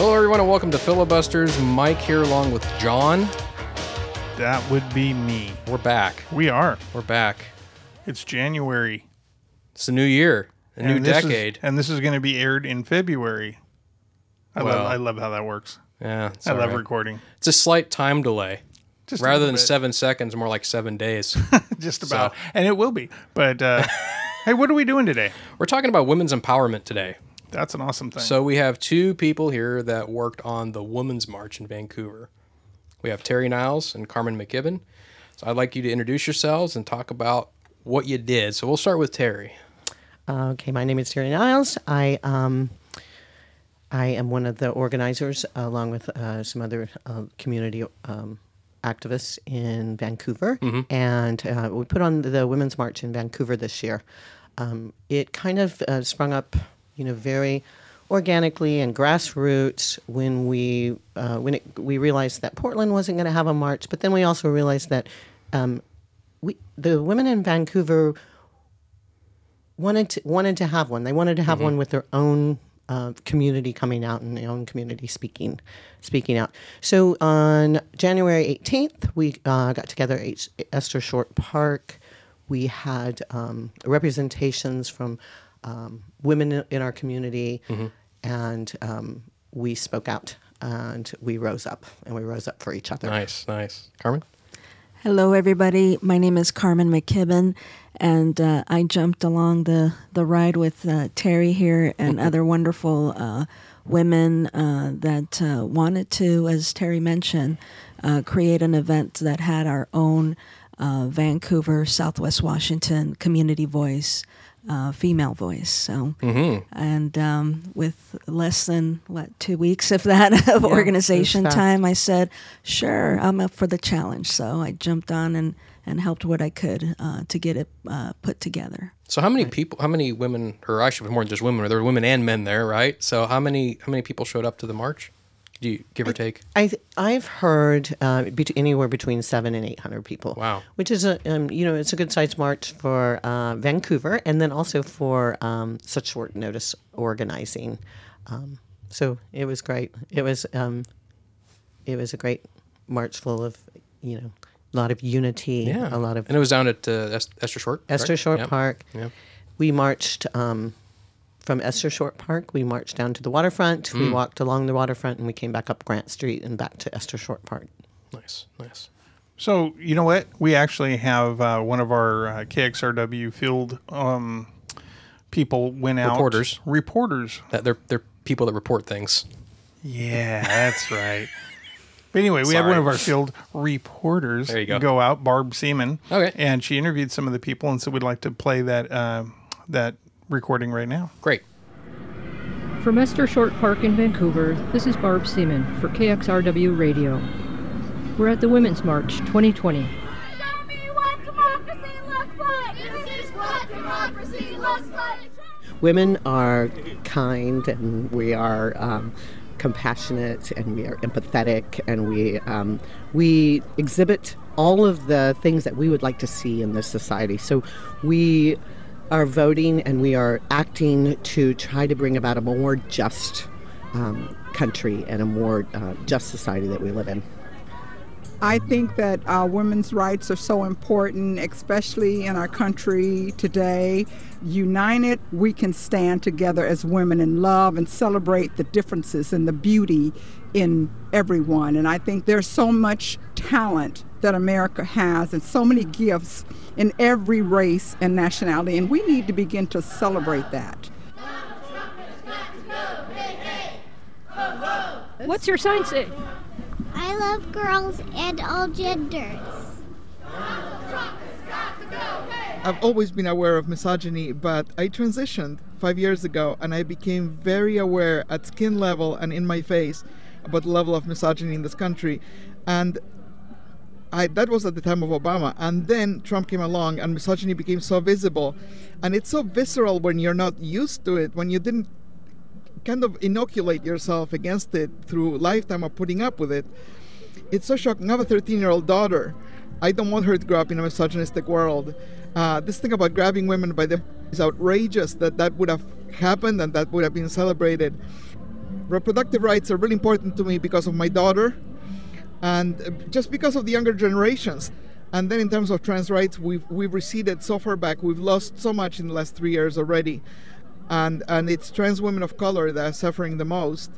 Hello, everyone, and welcome to Filibusters. Mike here, along with John. That would be me. We're back. We are. We're back. It's January. It's a new year, a new this is- decade. and this is going to be aired in February. I Well. love I love how that works. yeah, it's I all love right. recording. It's a slight time delay. Just a Rather than seven seconds, more like seven days. just about. And it will be. But uh, hey, what are we doing today? We're talking about women's empowerment today. That's an awesome thing. So we have two people here that worked on the Women's March in Vancouver. We have Terry Niles and Carmen McKibben. So I'd like you to introduce yourselves and talk about what you did. So we'll start with Terry. Uh, Okay, my name is Terry Niles. I um, I am one of the organizers, along with uh, some other uh, community um, activists in Vancouver, and uh, we put on the Women's March in Vancouver this year. Um, it kind of uh, sprung up, you know, very organically and grassroots when we uh, when it, we realized that Portland wasn't going to have a march, but then we also realized that um, we the women in Vancouver wanted to wanted to have one. They wanted to have one with their own uh, community coming out and their own community speaking speaking out. So on January eighteenth, we uh, got together at H- Esther Short Park. We had um, representations from um, women in- in our community, and um, we spoke out and we rose up and we rose up for each other. Nice, nice. Carmen? Hello, everybody. My name is Carmen McKibben, and uh, I jumped along the, the ride with uh, Terry here and other wonderful uh, women uh, that uh, wanted to, as Terry mentioned, uh, create an event that had our own uh, Vancouver, Southwest Washington community voice. Uh, female voice. So, and um, with less than what two weeks of that of organization time, I said, "Sure, I'm up for the challenge." So I jumped on and and helped what I could uh, to get it uh, put together. So how many people, how many women, or I should be more than just women, there were women and men there, right? So how many, how many people showed up to the march? Do you give or take? I I've heard uh, bet- anywhere between seven and eight hundred people. Wow. which is a um, you know it's a good sized march for uh, Vancouver, and then also for um, such short notice organizing. Um, so it was great. It was um, it was a great march full of you know a lot of unity, Yeah. a lot of And it was down at uh, Esther Short? Esther correct? Short Yep. Park. Yep. We marched um, from Esther Short Park. We marched down to the waterfront. Hmm. We walked along the waterfront, and we came back up Grant Street and back to Esther Short Park. Nice, nice. So you know what? We actually have uh, one of our uh, KXRW field um, people went out. Reporters. Reporters. That they're they're people that report things. Yeah, that's right. But anyway, we had one of our field reporters There you go. out, Barb Seaman. Okay. And she interviewed some of the people, and so we'd like to play that uh, that recording right now. Great. From Esther Short Park in Vancouver, this is Barb Seaman for KXRW Radio. We're at the Women's March 2020. Show me what democracy looks like. This is what democracy looks like. women are kind and we are um, compassionate and we are empathetic and we um, we exhibit all of the things that we would like to see in this society. So we are voting and we are acting to try to bring about a more just um, country and a more uh, just society that we live in. I think that uh, women's rights are so important, especially in our country today. United, we can stand together as women and love and celebrate the differences and the beauty in everyone. And I think there's so much talent that America has and so many gifts in every race and nationality, and we need to begin to celebrate that. What's your sign say? I love girls and all genders. I've always been aware of misogyny, but I transitioned five years ago and I became very aware at skin level and in my face about the level of misogyny in this country. And I, that was at the time of Obama. And then Trump came along and misogyny became so visible. And it's so visceral when you're not used to it, when you didn't kind of inoculate yourself against it through lifetime of putting up with it. It's so shocking. I have a 13 year old daughter. I don't want her to grow up in a misogynistic world. Uh, this thing about grabbing women by the is outrageous that that would have happened and that would have been celebrated. reproductive rights are really important to me because of my daughter and uh, just because of the younger generations. And then in terms of trans rights, we've, we've receded so far back. We've lost so much in the last three years already. And, and it's trans women of color that are suffering the most.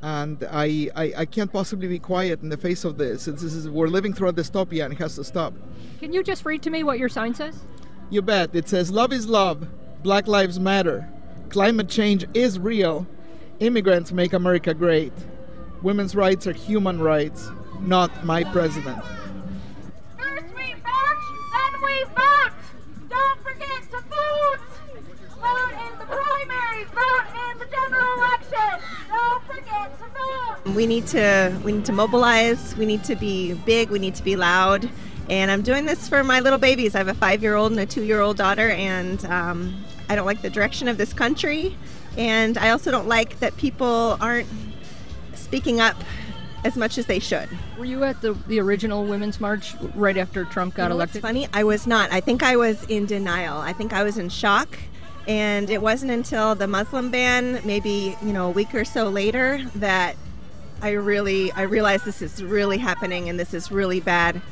And I, I, I can't possibly be quiet in the face of this. This is, we're living through a dystopia and it has to stop. Can you just read to me what your sign says? You bet. It says, Love is love. Black lives matter. Climate change is real. Immigrants make America great. Women's rights are human rights, not my president. First we march, then we vote. Don't forget to vote. Vote in the primaries. Vote in the general election. Don't forget to vote. We need to we need to mobilize. We need to be big. We need to be loud. And I'm doing this for my little babies. I have a five-year-old and a two-year-old daughter, and um, I don't like the direction of this country. And I also don't like that people aren't speaking up as much as they should. Were you at the, the original Women's March right after Trump got You know elected? funny? I was not. I think I was in denial. I think I was in shock. And it wasn't until the Muslim ban, maybe, you know, a week or so later, that I really I realized this is really happening and this is really bad.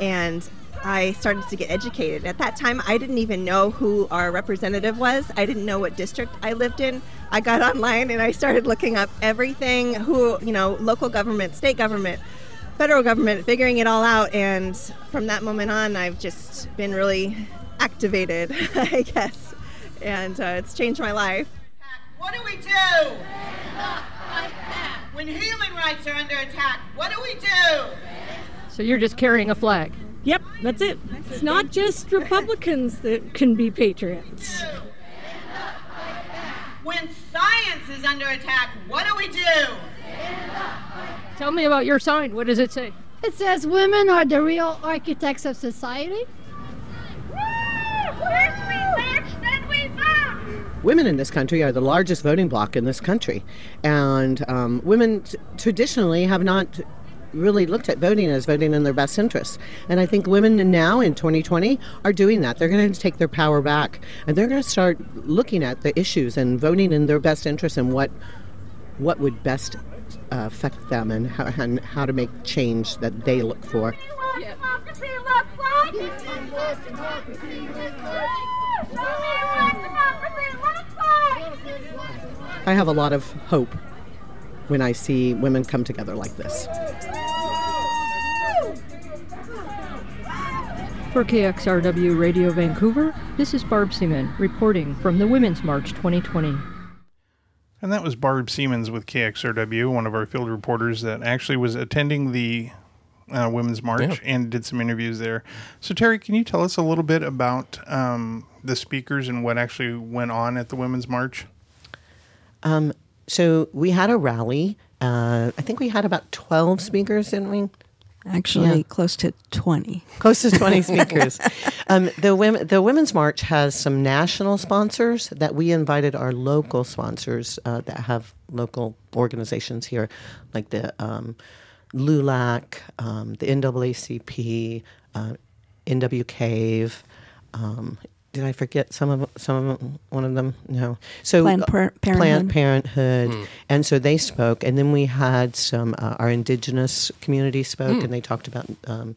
And I started to get educated. At that time, I didn't even know who our representative was. I didn't know what district I lived in. I got online and I started looking up everything who, you know, local government, state government, federal government, figuring it all out. And from that moment on, I've just been really activated, I guess. And uh, it's changed my life. What do we do? When human rights are under attack, what do we do? So you're just carrying a flag. Yep, that's it. It's not just Republicans that can be patriots. When science is under attack, what do we do? Tell me about your sign. What does it say? It says women are the real architects of society. First we march, then we vote. Women in this country are the largest voting bloc in this country, and um, women t- traditionally have not really looked at voting as voting in their best interests. And I think women now in 2020 are doing that. They're going to take their power back, and they're going to start looking at the issues and voting in their best interest and what what would best uh, affect them and how, and how to make change that they look for. I have a lot of hope when I see women come together like this. For KXRW Radio Vancouver, this is Barb Seaman reporting from the Women's March 2020. And that was Barb Siemens with KXRW, one of our field reporters that actually was attending the uh, Women's March Yeah. and did some interviews there. So, Terry, can you tell us a little bit about um, the speakers and what actually went on at the Women's March? Um, so we had a rally. Uh, I think we had about 12 speakers, didn't we? Actually, Yeah. close to 20. Close to 20 speakers. Um, the, women, the Women's March has some national sponsors that we invited our local sponsors uh, that have local organizations here, like the um, LULAC, um, the NAACP, uh, NW Cave. Did I forget some of some of them, one of them? No. So Planned uh, Par- Planned Parenthood. Parenthood, and so they spoke, and then we had some uh, our indigenous community spoke, Hmm. and they talked about um,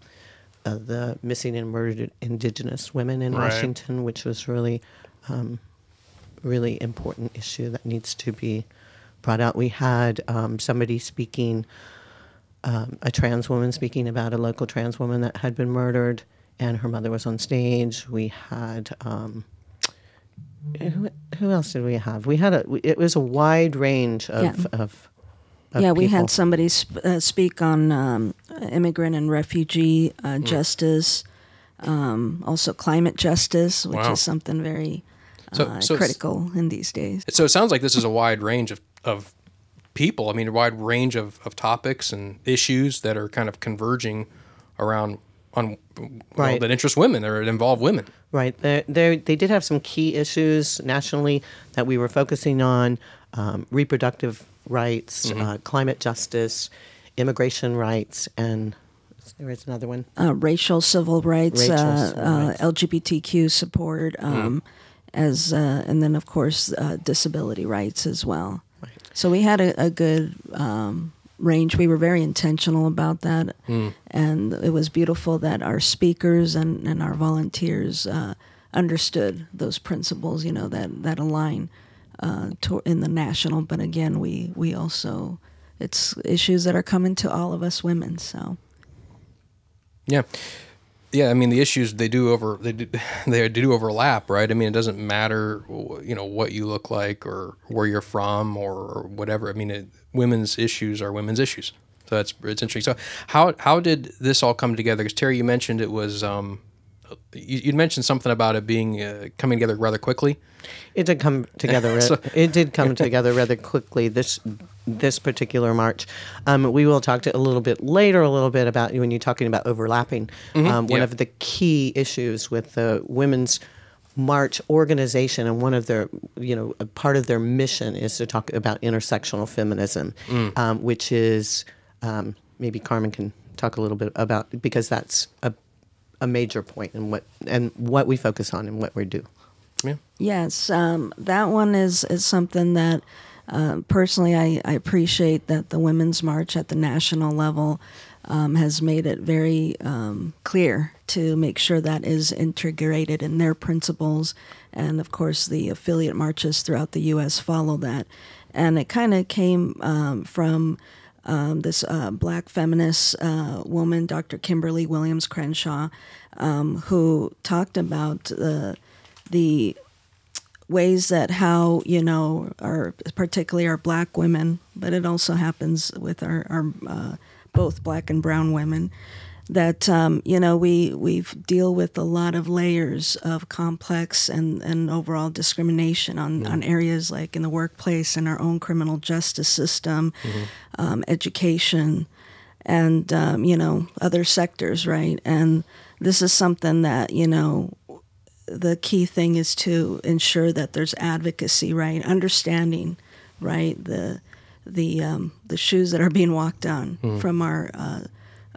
uh, the missing and murdered indigenous women in Right. Washington, which was really, um, really important issue that needs to be brought out. We had um, somebody speaking, um, a trans woman speaking about a local trans woman that had been murdered, and her mother was on stage. We had. Um, who, who else did we have? We had a. It was a wide range of. Yeah. of, of yeah, we people. had somebody sp- uh, speak on um, immigrant and refugee uh, justice, um, also climate justice, which Wow. is something very So- uh, so critical in these days. So it sounds like this is a wide range of, of people. I mean, a wide range of, of topics and issues that are kind of converging around on well, Right. that interest women or involve women. Right. They they they did have some key issues nationally that we were focusing on: um, reproductive rights, Mm-hmm. uh, climate justice, immigration rights, and there is another one. uh, racial civil rights, Racial uh, civil uh, rights. LGBTQ support, um, as uh, and then of course uh, disability rights as well. So we had a, a good um, range. We were very intentional about that, Mm. and it was beautiful that our speakers and, and our volunteers uh, understood those principles. You know that that align uh, to, in the national. But again, we we also it's issues that are coming to all of us women. So Yeah. Yeah, I mean the issues they do over they do they do overlap, right? I mean it doesn't matter, you know, what you look like or where you're from or whatever. I mean, it, women's issues are women's issues. So that's it's interesting. So how how did this all come together? Because Terry, you mentioned it was um, you, you mentioned something about it being uh, coming together rather quickly. It did come together. So- it did come together rather quickly. This this particular march. Um, we will talk to a little bit later, a little bit about when you're talking about overlapping. Mhm, Um, one yeah. of the key issues with the women's march organization and one of their you know a part of their mission is to talk about intersectional feminism Mm. um, which is um, maybe carmen can talk a little bit about because that's a, a major point in what and what we focus on and what we do Yeah. Yes, um, that one is, is something that uh, personally I, I appreciate that the Women's March at the national level um, has made it very um, clear to make sure that is integrated in their principles. And of course, the affiliate marches throughout the U.S. follow that. And it kind of came um, from um, this uh, black feminist uh, woman, Dr. Kimberly Williams Crenshaw, um, who talked about the the ways that how you know our particularly our black women, but it also happens with our, our uh, both black and brown women that um, you know we we deal with a lot of layers of complex and, and overall discrimination on, on areas like in the workplace and our own criminal justice system, um, education, and um, you know other sectors, right? And this is something that you know the key thing is to ensure that there's advocacy, right? Understanding, right? The the um, the shoes that are being walked on Mhm. from our uh,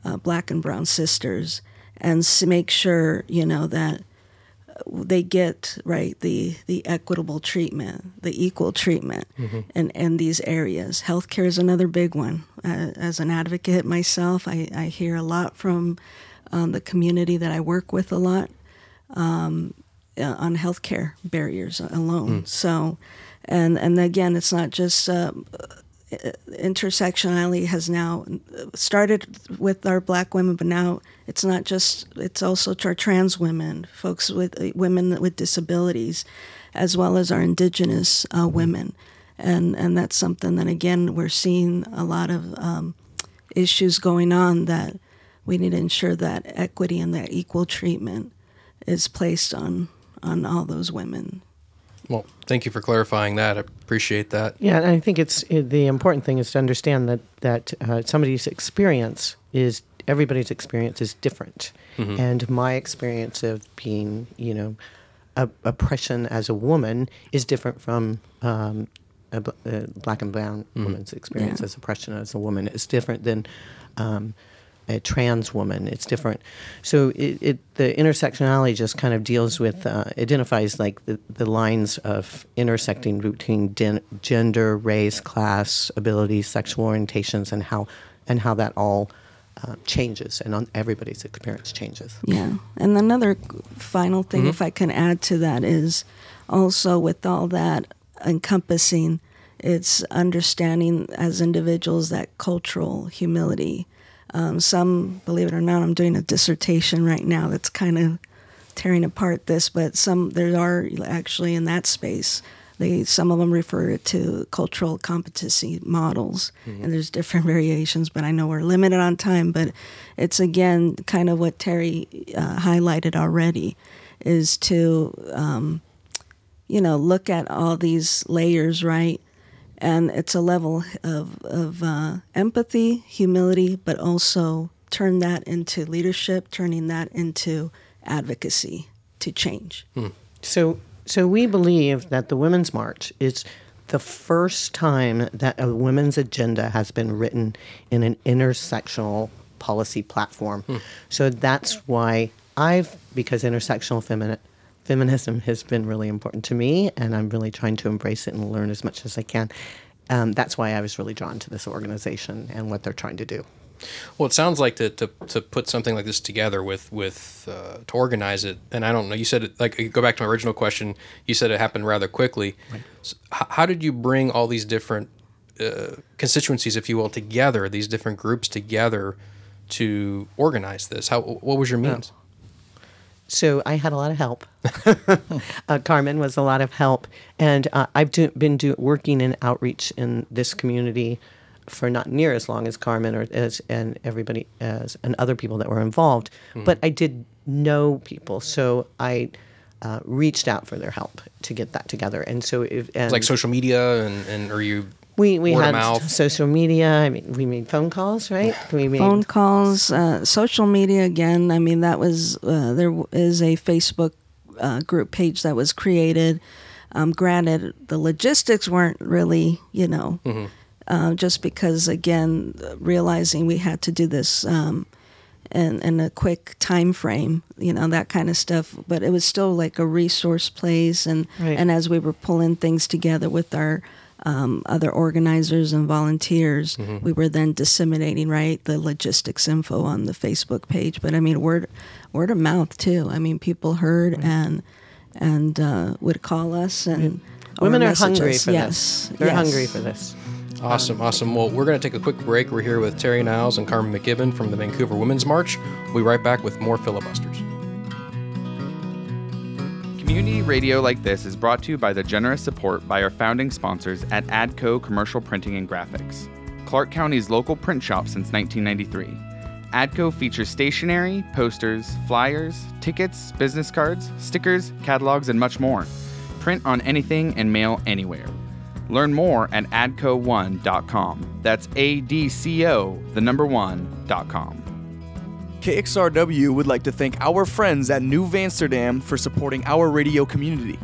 uh, black and brown sisters, and s- make sure you know that they get right the the equitable treatment, the equal treatment, Mhm. in in these areas. Healthcare is another big one. Uh, as an advocate myself, I, I hear a lot from um, the community that I work with a lot um, uh, on healthcare barriers alone. Mm. So, and and again, it's not just um, uh, intersectionality has now started with our black women, but now it's not just it's also our trans women, folks with uh, women with disabilities, as well as our indigenous uh, women, and and that's something that again we're seeing a lot of um, issues going on that we need to ensure that equity and that equal treatment is placed on on all those women. Well, thank you for clarifying that. I appreciate that. Yeah, and I think it's it, the important thing is to understand that that uh, somebody's experience is everybody's experience is different, Mhm. and my experience of being, you know, a, oppression as a woman is different from um, a, a black and brown Mhm. woman's experience Yeah. as oppression as a woman. is different than. Um, a trans woman. It's different. So it, it the intersectionality just kind of deals with uh, identifies like the, the lines of intersecting between gen- gender, race, class, abilities, sexual orientations, and how and how that all uh, changes, and on everybody's experience changes. Yeah. And another final thing, Mhm. if I can add to that, is also with all that encompassing, it's understanding as individuals that cultural humility. Um, some, believe it or not, I'm doing a dissertation right now that's kind of tearing apart this, but some there are actually in that space. They some of them refer to cultural competency models, Mhm. and there's different variations. But I know we're limited on time. But it's again kind of what Terry uh, highlighted already, is to um, you know look at all these layers, right? And it's a level of of uh, empathy, humility, but also turn that into leadership, turning that into advocacy to change. So, so we believe that the Women's March is the first time that a women's agenda has been written in an intersectional policy platform. So that's why I've, because intersectional femini- feminism has been really important to me, and I'm really trying to embrace it and learn as much as I can. um, that's why I was really drawn to this organization and what they're trying to do. Well, it sounds like to, to, to put something like this together with with uh, to organize it, and I don't know. You said it like go back to my original question. You said it happened rather quickly. So h- how did you bring all these different uh, constituencies, if you will, together? These different groups together to organize this. How what was your means? So I had a lot of help. uh, Carmen was a lot of help, and uh, I've do, been do, working in outreach in this community for not near as long as Carmen or as and everybody as and other people that were involved. Mhm. But I did know people, so I uh, reached out for their help to get that together. And so if and like social media and and are you we we word had mouth? social media. I mean, we made phone calls, right? We made phone calls, uh, social media. Again, I mean that was uh, there w- is a Facebook uh, group page that was created. Um, granted, the logistics weren't really, you know, Mm-hmm. uh, just because again realizing we had to do this um, in, in a quick time frame, you know, that kind of stuff. But it was still like a resource place, and Right. and as we were pulling things together with our um, other organizers and volunteers, Mm-hmm. we were then disseminating right the logistics info on the Facebook page. But I mean, word word of mouth too. I mean, people heard and and uh, would call us and or Women are hungry us. for yes. this. They're yes. hungry for this. Awesome, awesome. Well, we're going to take a quick break. We're here with Terry Niles and Carmen McGibbon from the Vancouver Women's March. We'll be right back with more filibusters. Community radio like this is brought to you by the generous support by our founding sponsors at ADCO Commercial Printing and Graphics, Clark County's local print shop since 1993. ADCO features stationery, posters, flyers, tickets, business cards, stickers, catalogs, and much more. Print on anything and mail anywhere. Learn more at adco1.com. That's A D C O, the number one.com. KXRW would like to thank our friends at New Vansterdam for supporting our radio community.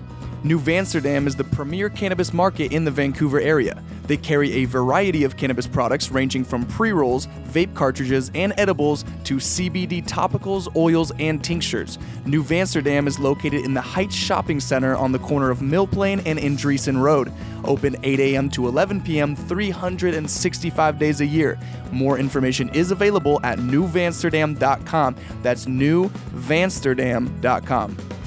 New Vansterdam is the premier cannabis market in the Vancouver area. They carry a variety of cannabis products ranging from pre rolls, vape cartridges, and edibles to CBD topicals, oils, and tinctures. New Vansterdam is located in the Heights Shopping Center on the corner of Mill Plain and Andresen Road. Open 8 a.m. to 11 p.m. 365 days a year. More information is available at newvansterdam.com. That's newvansterdam.com.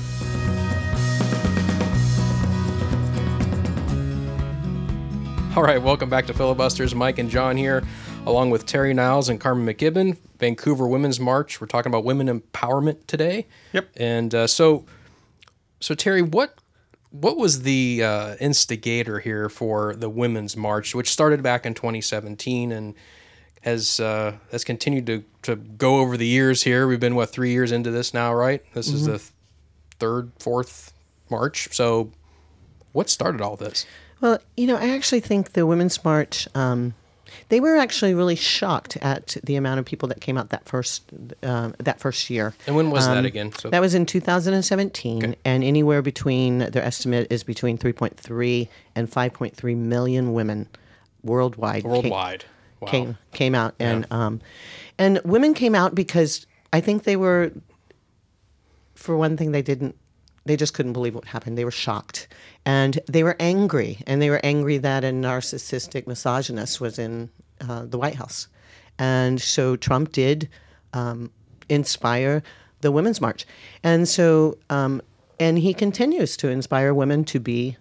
All right, welcome back to Filibusters. Mike and John here, along with Terry Niles and Carmen McGibbon, Vancouver Women's March. We're talking about women empowerment today. Yep. And uh, so, so Terry, what what was the uh, instigator here for the Women's March, which started back in 2017 and has uh, has continued to, to go over the years here? We've been what three years into this now, right? This is Mhm. the th- third, fourth March. So, what started all this? Well, you know, I actually think the Women's March, um, they were actually really shocked at the amount of people that came out that first um, that first year. And when was that Um, again? So- that was in 2017, and anywhere between their estimate is between 3.3 and 5.3 million women worldwide. came- Worldwide. Wow. came came out, and um, and women came out because I think they were for one thing, they didn't, they just couldn't believe what happened. They were shocked and they were angry. And they were angry that a narcissistic misogynist was in uh, the White House. And so Trump did um, inspire the Women's March. And so, um, and he continues to inspire women to be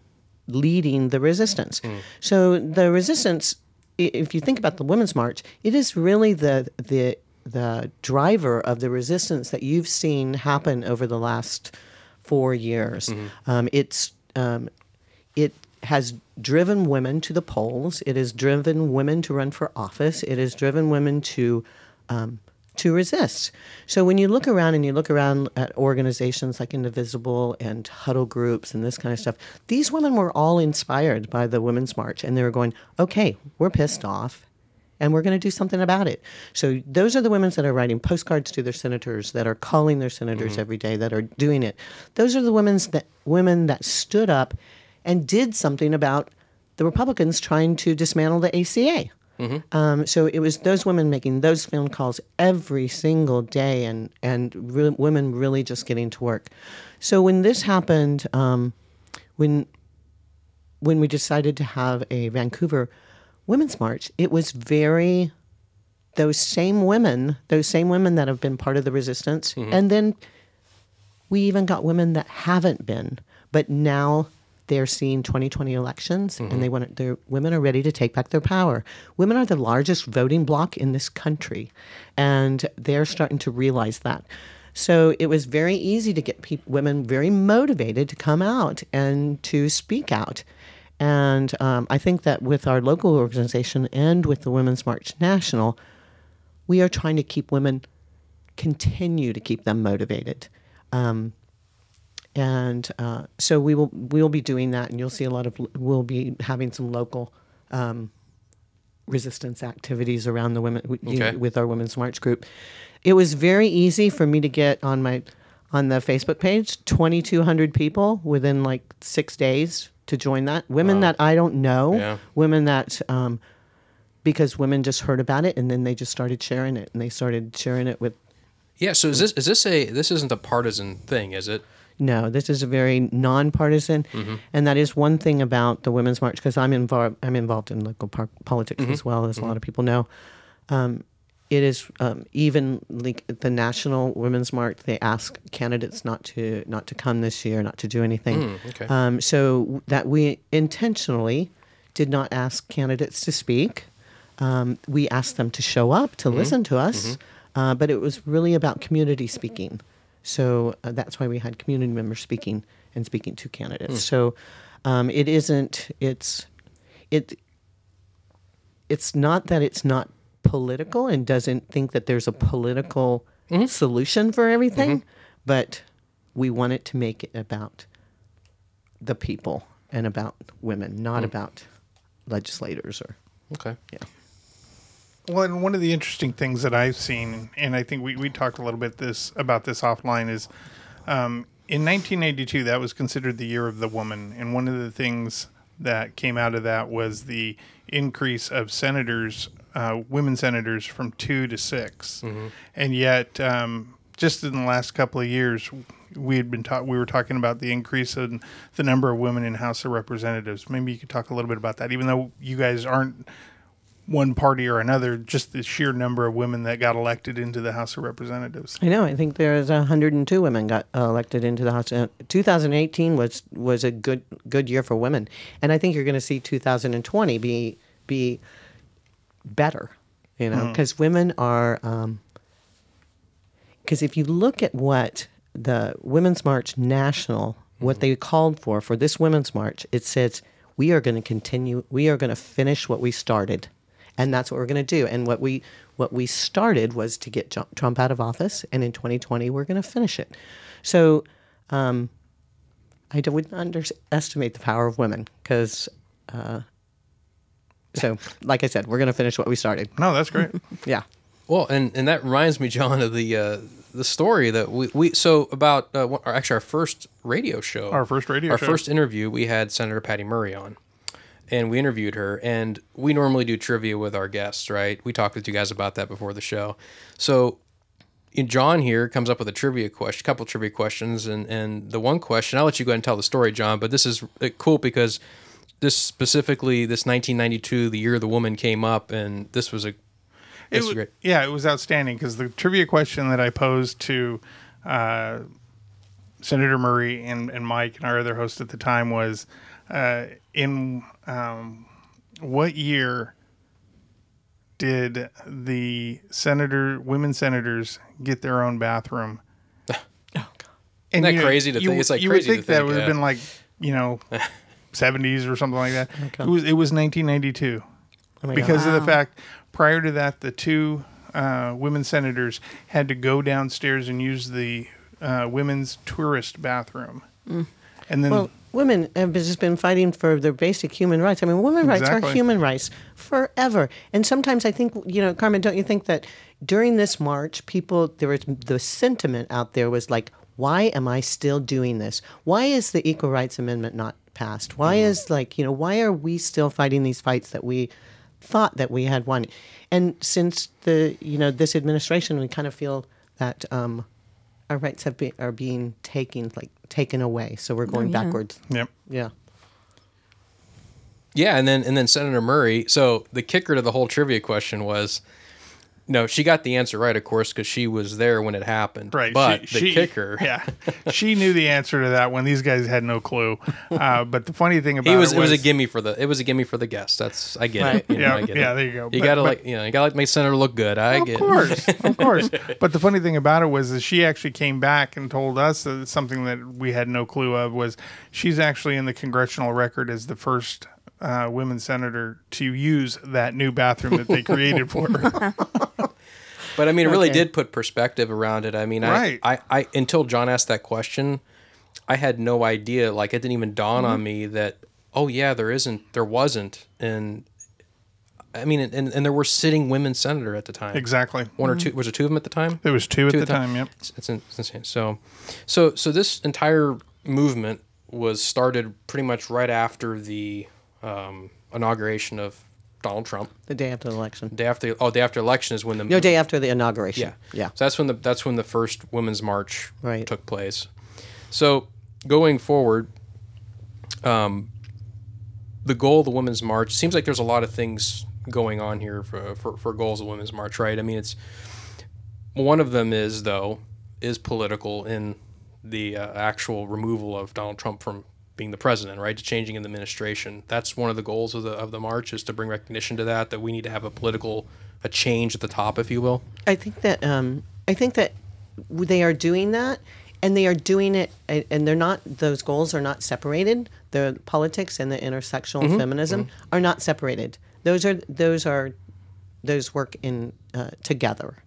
leading the resistance. So the resistance, if you think about the Women's March, it is really the the the driver of the resistance that you've seen happen over the last four years. Um, it's um, it has driven women to the polls. It has driven women to run for office. It has driven women to um, to resist. So when you look around and you look around at organizations like Indivisible and huddle groups and this kind of stuff, these women were all inspired by the Women's March, and they were going, "Okay, we're pissed off." And we're going to do something about it. So those are the women that are writing postcards to their senators, that are calling their senators every day, that are doing it. Those are the women that women that stood up and did something about the Republicans trying to dismantle the ACA. Um, so it was those women making those phone calls every single day, and and re- women really just getting to work. So when this happened, um, when when we decided to have a Vancouver Women's March, it was very those same women, those same women that have been part of the resistance, mm-hmm. and then we even got women that haven't been, but now they're seeing 2020 elections and mm-hmm. they want their women are ready to take back their power. Women are the largest voting bloc in this country, and they're starting to realize that. So it was very easy to get peop women very motivated to come out and to speak out. And um, I think that with our local organization and with the Women's March National, we are trying to keep women, continue to keep them motivated. Um, and uh, so we will we will be doing that, and you'll see a lot of we'll be having some local um, resistance activities around the women Okay. with our women's march group. It was very easy for me to get on my on the Facebook page twenty two hundred people within like six days to join that. Women Wow. that I don't know, Yeah. women that um, because women just heard about it and then they just started sharing it and they started sharing it with Yeah. So is this is this a this isn't a partisan thing, is it? No, this is a very nonpartisan, Mhm. and that is one thing about the Women's March because I'm involved. I'm involved in local par- politics Mhm. as well as a Mhm. lot of people know. Um, it is um, even like the National Women's March. They ask candidates not to not to come this year, not to do anything. Mm, okay. um, so that we intentionally did not ask candidates to speak. Um, we asked them to show up to Mhm. listen to us, Mhm. uh, but it was really about community speaking. So uh, that's why we had community members speaking and speaking to candidates. Hmm. So um, it isn't. It's it. It's not that it's not political and doesn't think that there's a political Mm-hmm. solution for everything, but we want it to make it about the people and about women, not Hmm. about legislators or Okay. yeah. Well, and one of the interesting things that I've seen, and I think we, we talked a little bit this about this offline, is um, in 1982 that was considered the year of the woman, and one of the things that came out of that was the increase of senators, uh, women senators, from two to 6 and yet um, just in the last couple of years. We had been talk- we were talking about the increase in the number of women in House of Representatives. Maybe you could talk a little bit about that, even though you guys aren't one party or another, just the sheer number of women that got elected into the House of Representatives. I know. I think there's 102 women got uh, elected into the House. Uh, 2018 was was a good good year for women, and I think you're going to see 2020 be be better. You know, because women are. Because if you look at what the Women's March National, what they called for for this Women's March, it says we are going to continue. We are going to finish what we started and that's what we're going to do. And what we what we started was to get Trump out of office, and in 2020 we're going to finish it. So um, I d- wouldn't underestimate the power of women because. Uh, so, like I said, we're going to finish what we started. No, that's great. yeah. Well, and, and that reminds me, John, of the uh, the story that we, we so about uh, what- actually our first radio show, Our first radio our show. first interview, we had Senator Patty Murray on, and we interviewed her. And we normally do trivia with our guests, right? We talked with you guys about that before the show. So, and John here comes up with a trivia question, couple trivia questions, and and the one question I'll let you go ahead and tell the story, John. But this is uh, cool because this specifically, this 1992, the year the woman came up, and this was a It was, great. yeah, it was outstanding because the trivia question that I posed to uh, Senator Murray and, and Mike and our other host at the time was uh, in um, what year did the senator women senators get their own bathroom? Isn't that you know, crazy to you- think? It's like you crazy would to think that would have yeah. been like you know. 70s or something like that. Okay. It was it was 1992 Oh because of the fact prior to that the two uh, women senators had to go downstairs and use the uh, women's tourist bathroom, Mm. and then well, women have just been fighting for their basic human rights. I mean, women's rights are human rights forever. And sometimes I think, you know, Carmen, don't you think that during this march, people, there was the sentiment out there was like, why am I still doing this? Why is the Equal Rights Amendment not passed? Why is like, you know, why are we still fighting these fights that we thought that we had won? And since the, you know, this administration, we kind of feel that um, our rights have been are being taken like taken away. So we're going yeah. backwards. Yep. Yeah. Yeah, and then and then Senator Murray. So the kicker to the whole trivia question was, no, she got the answer right, of course, because she was there when it happened. Right. But she- the she- kicker, Yeah. She knew the answer to that when These guys had no clue. Uh, but the funny thing about he was, it it was a gimme for the it was a gimme for the guest. That's I get Right. it. You know, Yeah, I get yeah, it. there you go. You But- gotta but- like you know you gotta like make senator look good. I of get Of course, it. of course. But the funny thing about it was that she actually came back and told us that something that we had no clue of was she's actually in the congressional record as the first uh, women senator to use that new bathroom that they created for her. But I mean, it really Okay. did put perspective around it. I mean, Right. I, I, I, until John asked that question, I had no idea. Like, it didn't even dawn on Mhm. me that, oh yeah, there isn't, there wasn't, and I mean, and, and there were sitting women senator at the time. Exactly. One or Mhm. two? Was it two of them at the time? There was two at the time, yep. It's, it's, it's insane. So, so, so this entire movement was started pretty much right after the um, inauguration of Donald Trump. The day after the election. Day after, oh, day after election is when the No, day after the inauguration. yeah, Yeah. So that's when the that's when the first women's march Right. took place. So going forward, um, the goal of the women's march seems like there's a lot of things going on here for for, for goals of women's march, right? I mean, it's one of them is though is political in the uh, actual removal of Donald Trump from being the president, right? To changing in the administration. That's one of the goals of the of the march is to bring recognition to that that we need to have a political a change at the top, if you will. I think that um, I think that they are doing that, and they are doing it, and they're not. Those goals are not separated. The politics and the intersectional Mhm, feminism are not separated. Those are those are those work in uh, together.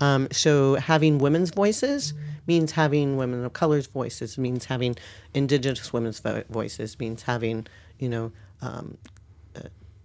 Um, so having women's voices means having women of color's voices. Means having indigenous women's vo- voices. Means having you know um,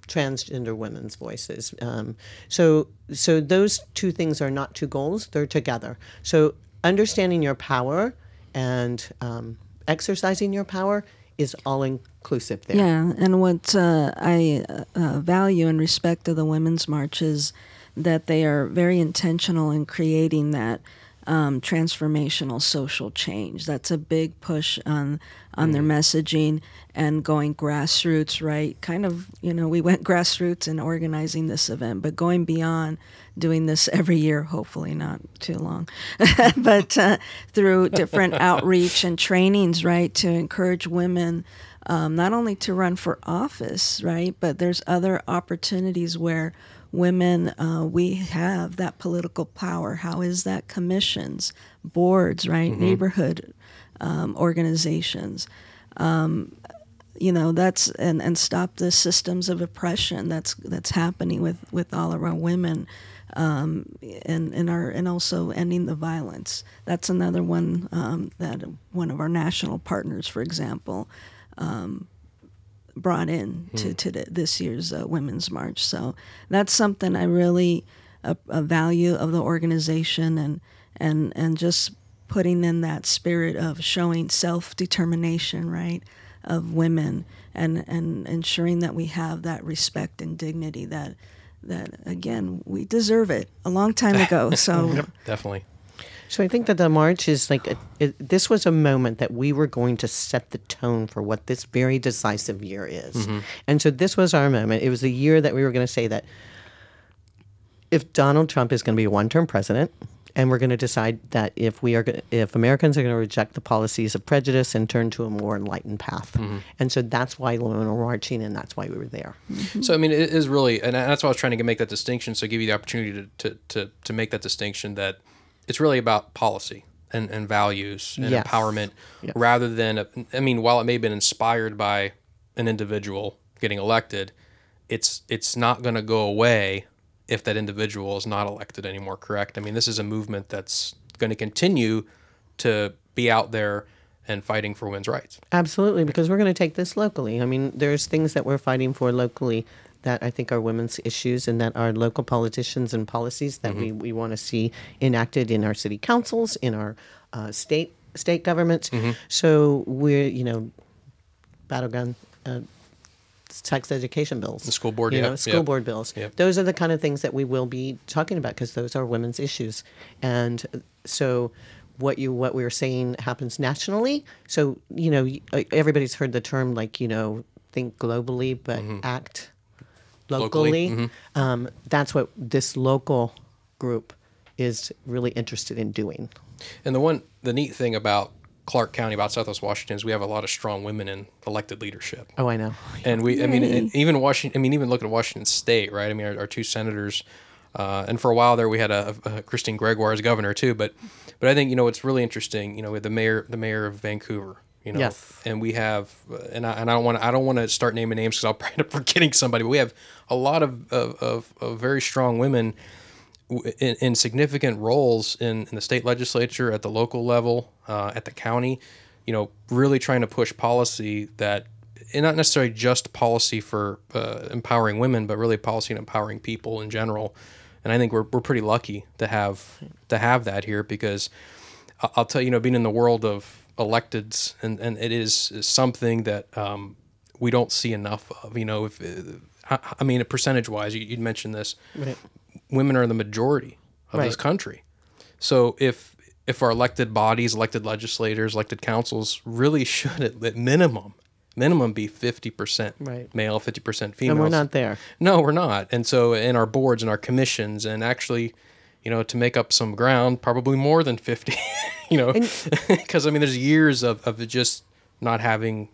transgender women's voices. Um, so, so those two things are not two goals; they're together. So, understanding your power and um, exercising your power is all inclusive there. Yeah, and what uh, I uh, value and respect of the Women's March is that they are very intentional in creating that um, transformational social change. That's a big push on on their messaging and going grassroots. Right, kind of. You know, we went grassroots in organizing this event, but going beyond doing this every year, hopefully not too long, but uh, through different outreach and trainings, right, to encourage women um, not only to run for office, right, but there's other opportunities where women uh, we have that political power. How is that commissions, boards, right, Mhm. neighborhood um, organizations. Um, you know that's and, and stop the systems of oppression that's that's happening with, with all of our women um, and and our and also ending the violence. That's another one um, that one of our national partners, for example, um, brought in to, Hmm. to the, this year's uh, Women's March. So that's something I really a, a value of the organization and and and just putting in that spirit of showing self determination, right, of women and and ensuring that we have that respect and dignity that that again we deserve it a long time ago. So definitely. So I think that the march is like a, it, this was a moment that we were going to set the tone for what this very decisive year is, Mhm. and so this was our moment. It was a year that we were going to say that if Donald Trump is going to be a one-term president, and we're going to decide that if we are, if Americans are going to reject the policies of prejudice and turn to a more enlightened path, and so that's why women were marching, and that's why we were there. So I mean, it is really, and that's why I was trying to make that distinction. So give you the opportunity to to to, to make that distinction that it's really about policy and, and values and Yes. empowerment, Yes. rather than. A, I mean, while it may have been inspired by an individual getting elected, it's it's not going to go away if that individual is not elected anymore. Correct? I mean, this is a movement that's going to continue to be out there and fighting for women's rights. Absolutely, because we're going to take this locally. I mean, there's things that we're fighting for locally that I think are women's issues and that are local politicians and policies that we, we want to see enacted in our city councils, in our uh, state state governments. So we're, you know, battleground uh, sex education bills. The school board, you yeah, know, school yeah. board bills. Yeah. Those are the kind of things that we will be talking about because those are women's issues. And so what you what we are saying happens nationally. So, you know, everybody's heard the term like, you know, think globally, but act Locally, locally. Um, that's what this local group is really interested in doing. And the one, the neat thing about Clark County, about Southwest Washington, is we have a lot of strong women in elected leadership. Oh, I know. And we, I mean, and even Washington. I mean, even look at Washington State, right? I mean, our, our two senators, uh, and for a while there, we had a, a Christine Gregoire as governor too. But, but I think you know what's really interesting. You know, with the mayor, the mayor of Vancouver. You know, Yes. and we have, uh, and I, and I don't want to, I don't want to start naming names because I'll probably end up forgetting somebody. But we have a lot of of, of, of very strong women in, in significant roles in, in the state legislature, at the local level, uh, at the county, you know, really trying to push policy that, and not necessarily just policy for uh, empowering women, but really policy and empowering people in general. And I think we're, we're pretty lucky to have to have that here because I- I'll tell you, you know, being in the world of electeds, and, and it is, is something that um, we don't see enough of. You know, if uh, I, I mean, percentage wise, you, you'd mentioned this Right. women are the majority of this country. So if if our elected bodies, elected legislators, elected councils really should at, at minimum minimum be 50% Right. male, 50% female. And we're not there. No, we're not. And so in our boards and our commissions and actually, you know, to make up some ground, probably more than 50, you know, because I mean there's years of of just not having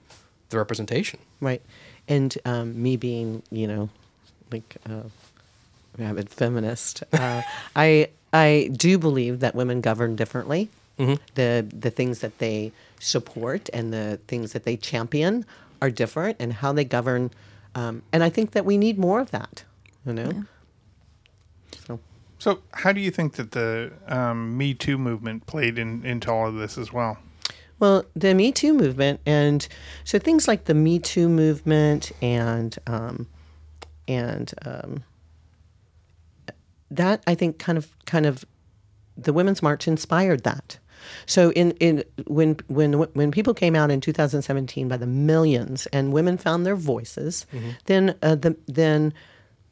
the representation. Right. And um, me being, you know, like a rabid feminist, uh, I I do believe that women govern differently. Mhm. The the things that they support and the things that they champion are different, and how they govern. Um, and I think that we need more of that. You know. So So, how do you think that the um, Me Too movement played in, into all of this as well? Well, the Me Too movement, and so things like the Me Too movement, and um, and um, that I think kind of kind of the Women's March inspired that. So in in when when when people came out in 2017 by the millions and women found their voices, Mhm. then uh, the then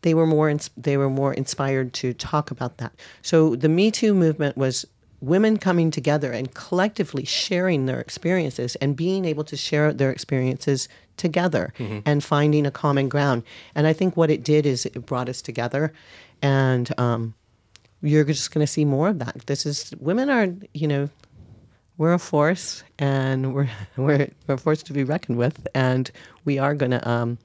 they were more they were more inspired to talk about that. So the Me Too movement was women coming together and collectively sharing their experiences and being able to share their experiences together Mhm. and finding a common ground. And I think what it did is it brought us together, and um, you're just going to see more of that. This is women are you know we're a force and we're we're we're a force to be reckoned with, and we are gonna um,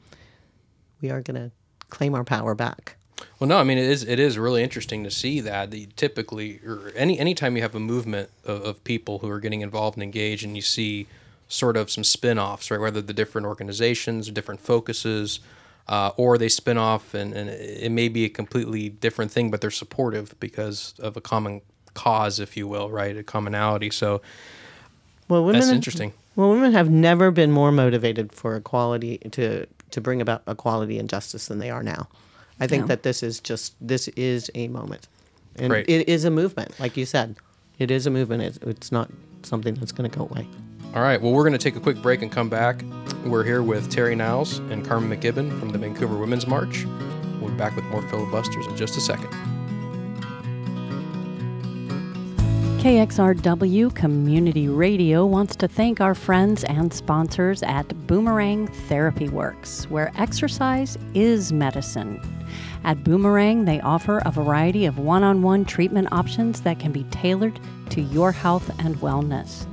we are gonna claim our power back. Well, no, I mean it is it is really interesting to see that. The, typically, or any anytime you have a movement of, of people who are getting involved and engaged, and you see sort of some spin-offs, right? Whether the different organizations, different focuses, uh, or they spin off, and, and it may be a completely different thing, but they're supportive because of a common cause, if you will, right? A commonality. So Well, women that's interesting. Well, women have never been more motivated for equality to to bring about equality and justice than they are now. I think Yeah. that this is just this is a moment, and Right. it is a movement, like you said. It is a movement. It's, it's not something that's going to go away. All right. Well, we're going to take a quick break and come back. We're here with Terry Niles and Carmen McGibbon from the Vancouver Women's March. We'll be back with more filibusters in just a second. KXRW Community Radio wants to thank our friends and sponsors at Boomerang Therapy Works, where exercise is medicine. At Boomerang, they offer a variety of one on one treatment options that can be tailored to your health and wellness.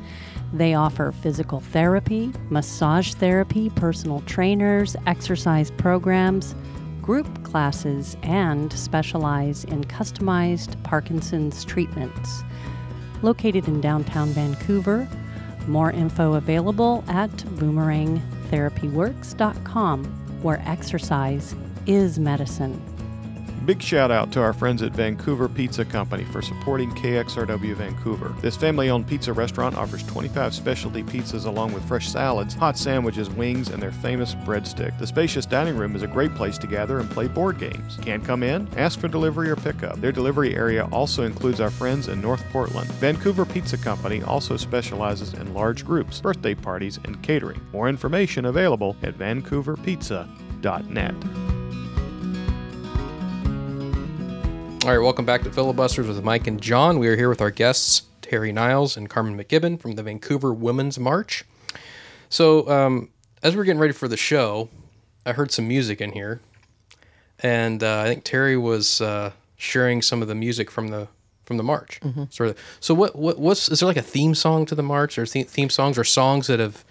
They offer physical therapy, massage therapy, personal trainers, exercise programs, group classes, and specialize in customized Parkinson's treatments located in downtown Vancouver. More info available at boomerangtherapyworks.com, where exercise is medicine. Big shout out to our friends at Vancouver Pizza Company for supporting KXRW Vancouver. This family owned pizza restaurant offers 25 specialty pizzas along with fresh salads, hot sandwiches, wings, and their famous breadstick. The spacious dining room is a great place to gather and play board games. Can't come in? Ask for delivery or pickup. Their delivery area also includes our friends in North Portland. Vancouver Pizza Company also specializes in large groups, birthday parties, and catering. More information available at vancouverpizza.net. All right, welcome back to Filibusters with Mike and John. We are here with our guests, Terry Niles and Carmen McGibbon from the Vancouver Women's March. So, um, as we're getting ready for the show, I heard some music in here, and uh, I think Terry was uh, sharing some of the music from the from the march. Mhm. Sort of. So what what what's is there like a theme song to the march, or the- theme songs, or songs that have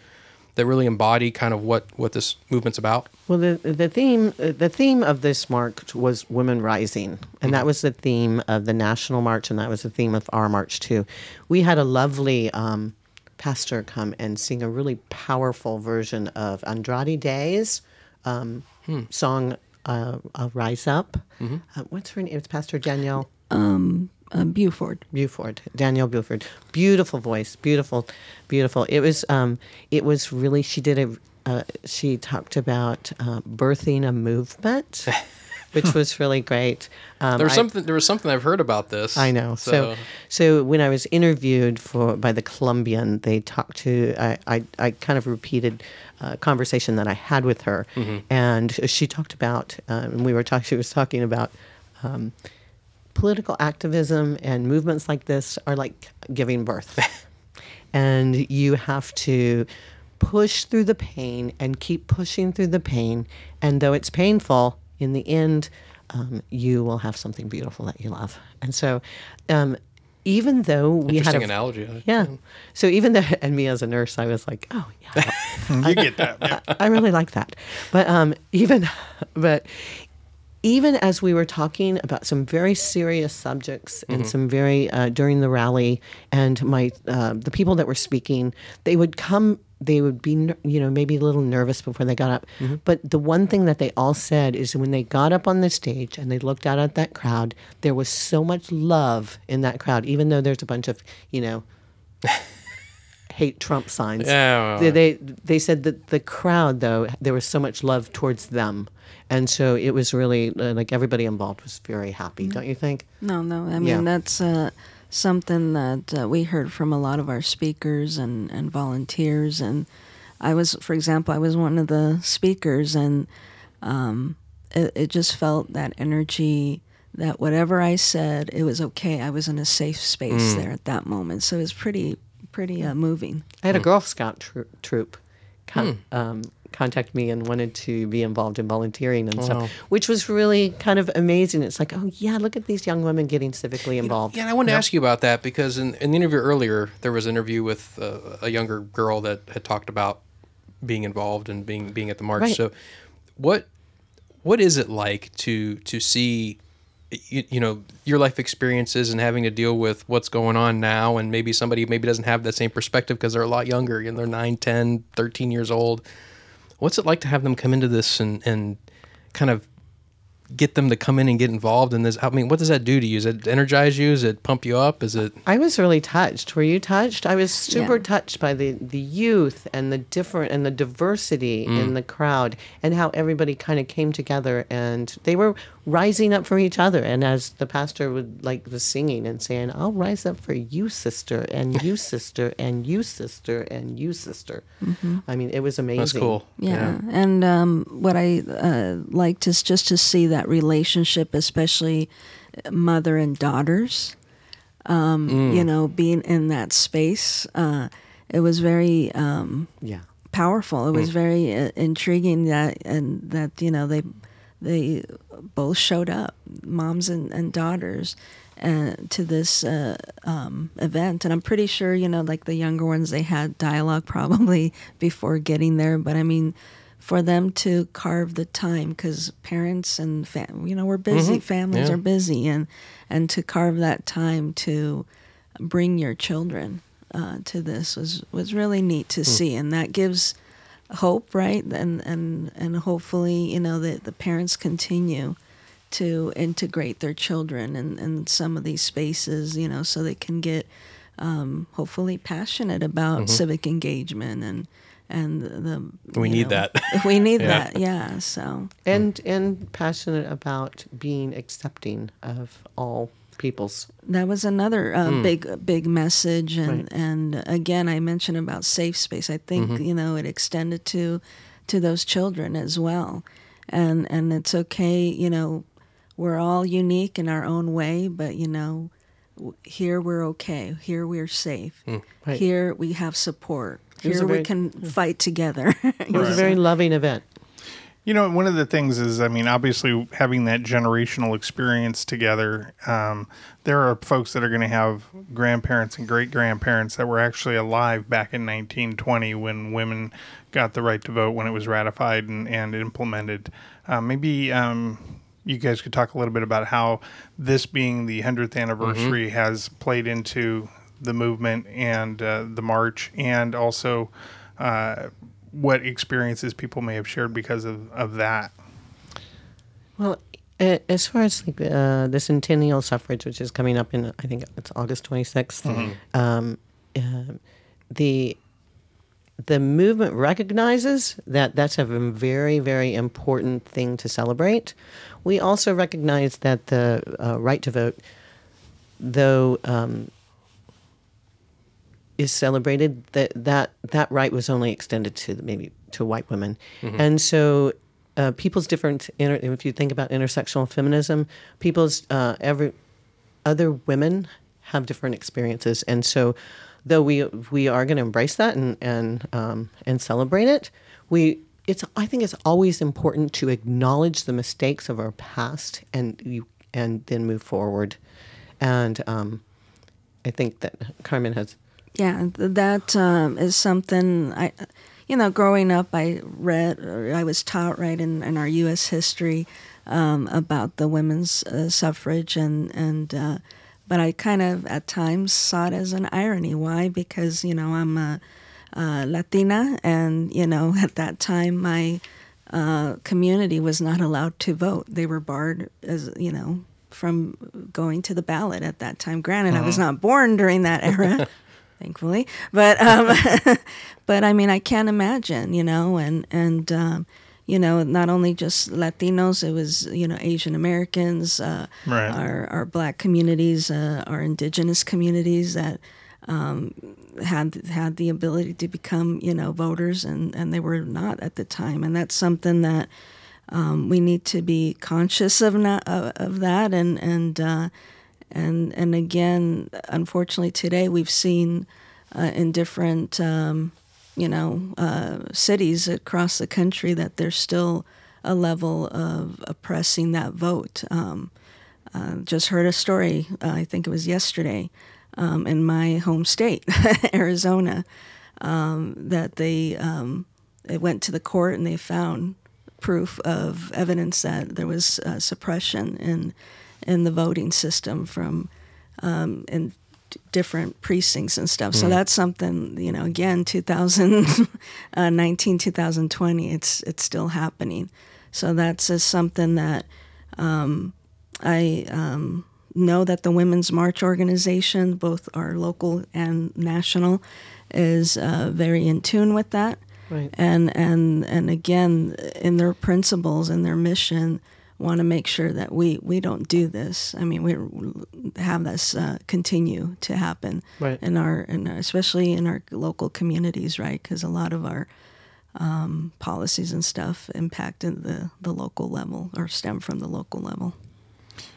that really embody kind of what what this movement's about? Well, the the theme the theme of this march was women rising, and that was the theme of the national march, and that was the theme of our march too. We had a lovely um, pastor come and sing a really powerful version of Andra Day's um, song uh, uh, "Rise Up." Mhm. Uh, what's her name? It's Pastor Danielle. Um, uh, Buford. Buford, Danielle Buford, beautiful voice, beautiful, beautiful. It was, um, it was really. She did a. Uh, she talked about uh, birthing a movement, which was really great. Um, there was I- something there was something I've heard about this. I know. So, so when I was interviewed for by the Columbian, they talked to. I I, I kind of repeated a conversation that I had with her, Mhm. and she talked about. Um, and we were talking. She was talking about. Um, political activism and movements like this are like giving birth. and you have to push through the pain and keep pushing through the pain. And though it's painful, in the end, um, you will have something beautiful that you love. And so, um, even though we had Interesting a, analogy. yeah. So even though, and me as a nurse, I was like, oh yeah, You get that, yeah. I, I really like that. But um, even, but even as we were talking about some very serious subjects and Mhm. some very uh, during the rally, and my uh, the people that were speaking, they would come. They would be, you know, maybe a little nervous before they got up. Mhm. But the one thing that they all said is when they got up on the stage and they looked out at that crowd, there was so much love in that crowd, even though there's a bunch of, you know, hate Trump signs. Yeah. They, they they said that the crowd though there was so much love towards them, and so it was really uh, like everybody involved was very happy. Don't you think? No, no. I mean, Yeah. that's uh, something that uh, we heard from a lot of our speakers and, and volunteers. And I was, for example, I was one of the speakers, and um, it, it just felt that energy that whatever I said, it was okay. I was in a safe space Mm. there at that moment. So it was pretty, pretty uh, moving. I had a Girl Scout tro- troop con- um, contact me and wanted to be involved in volunteering and Wow. stuff, which was really kind of amazing. It's like, oh yeah, look at these young women getting civically involved. Yeah, and I wanted to ask you about that because in, in the interview earlier, there was an interview with uh, a younger girl that had talked about being involved and being being at the march. Right. So, what what is it like to to see you, you know your life experiences and having to deal with what's going on now and maybe somebody maybe doesn't have that same perspective because they're a lot younger and they're 9 10 13 years old what's it like to have them come into this and and kind of get them to come in and get involved in this i mean what does that do to you does it energize you does it pump you up is it I was really touched. Were you touched? I was super Yeah. touched by the, the youth and the different and the diversity Mm. in the crowd and how everybody kind of came together and they were rising up for each other. And as the pastor would like the singing and saying, "I'll rise up for you, sister, and you, sister, and you, sister, and you, sister." Mhm. I mean, it was amazing. That's cool. Yeah, yeah, and um, what I uh, liked is just to see that relationship, especially mother and daughters. Um, Mm. You know, being in that space, uh, it was very um, yeah powerful. It was Mm. very uh, intriguing that and that you know they they both showed up, moms and, and daughters. Uh, to this uh, um, event, and I'm pretty sure you know, like the younger ones, they had dialogue probably before getting there. But I mean, for them to carve the time, because parents and fam- you know, we're busy, Mhm. families Yeah. are busy, and and to carve that time to bring your children uh, to this was was really neat to Hmm. see, and that gives hope, right? And and and hopefully, you know, that the parents continue to integrate their children in, in some of these spaces, you know, so they can get um, hopefully passionate about Mhm. civic engagement and and the We need know, that. we need Yeah. that, yeah. So And and passionate about being accepting of all peoples. That was another uh, Mm. big big message, and Right. and again, I mentioned about safe space. I think Mhm. you know it extended to to those children as well, and and it's okay. You know, we're all unique in our own way, but you know, here we're okay. Here we're safe. Mm. Right. Here we have support. It was Here a we can fight together. It was a very loving event. You know, one of the things is, I mean, obviously having that generational experience together, um, there are folks that are going to have grandparents and great grandparents that were actually alive back in 1920 when women got the right to vote, when it was ratified and, and implemented. Uh, maybe um, you guys could talk a little bit about how this being the 100th anniversary has played into the movement and uh, the march, and also uh, what experiences people may have shared because of, of that. Well, as far as like uh, the centennial suffrage, which is coming up in I think it's August 26th, Mhm. um, uh, the the movement recognizes that that's a very very important thing to celebrate. We also recognize that the uh, right to vote, though. Um, is celebrated that that that right was only extended to maybe to white women, Mhm. and so uh, people's different. Inter- if you think about intersectional feminism, people's uh, every other women have different experiences, and so though we we are going to embrace that and and um, and celebrate it, we it's I think it's always important to acknowledge the mistakes of our past and you and then move forward, and um, I think that Carmen has Yeah, th- that um, is something I, you know, growing up, I read, I was taught right in, in our U.S. history um, about the women's uh, suffrage, and and uh, but I kind of at times saw it as an irony. Why? Because you know I'm a, uh Latina, and you know at that time my uh, community was not allowed to vote. They were barred as you know from going to the ballot at that time. Granted, I was Uh-huh. not born during that era thankfully. But um, but I mean, I can't imagine, you know, and and um, you know, not only just Latinos, it was you know Asian Americans, uh, Right. our our Black communities, uh, our Indigenous communities that. Um, had had the ability to become you know voters and and they were not at the time and that's something that um, we need to be conscious of not, of, of that and and uh, and and again, unfortunately, today we've seen uh, in different um, you know uh, cities across the country that there's still a level of oppressing that vote. Um, uh, just heard a story. Uh, I think it was yesterday um, in my home state, Arizona, um, that they um, they went to the court and they found proof of evidence that there was uh, suppression in in the voting system from um, in different precincts and stuff. So Mm. that's something you know. Again, 2019, 2020, it's it's still happening. So that's just something that um, I um, know that the Women's March organization, both our local and national, is uh, very in tune with that. Right. And and and again, in their principles and their mission, want to make sure that we we don't do this. I mean, we have this uh, continue to happen Right. in our, in our, especially in our local communities, right? Because a lot of our um, policies and stuff impact at the the local level or stem from the local level.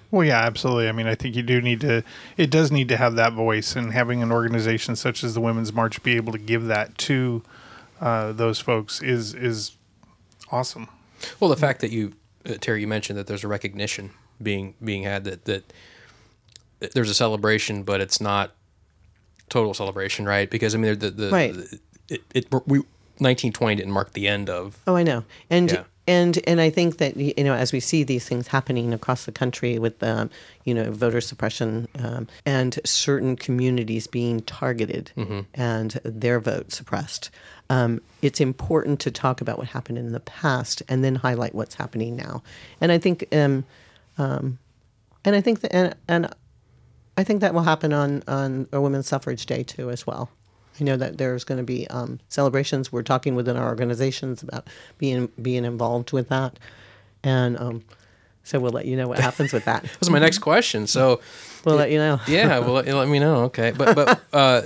Well, yeah, absolutely. I mean, I think you do need to, it does need to have that voice, and having an organization such as the Women's March be able to give that to uh, those folks is is awesome. Well, the fact that you, uh, Terry, you mentioned that there's a recognition being being had that that there's a celebration, but it's not total celebration, right? Because I mean, the the, Right. it, it we 1920 didn't mark the end of. Oh, I know, and Yeah. And and I think that you know as we see these things happening across the country with um, you know voter suppression um, and certain communities being targeted Mhm. and their vote suppressed, um, it's important to talk about what happened in the past and then highlight what's happening now. And I think, um, um, and I think that and, and I think that will happen on on a Women's Suffrage Day too as well. I know that there's going to be um, celebrations. We're talking within our organizations about being being involved with that, and um, so we'll let you know what happens with that. That was my next question. So We'll let you know. Yeah, well, let, let me know. Okay, but but uh,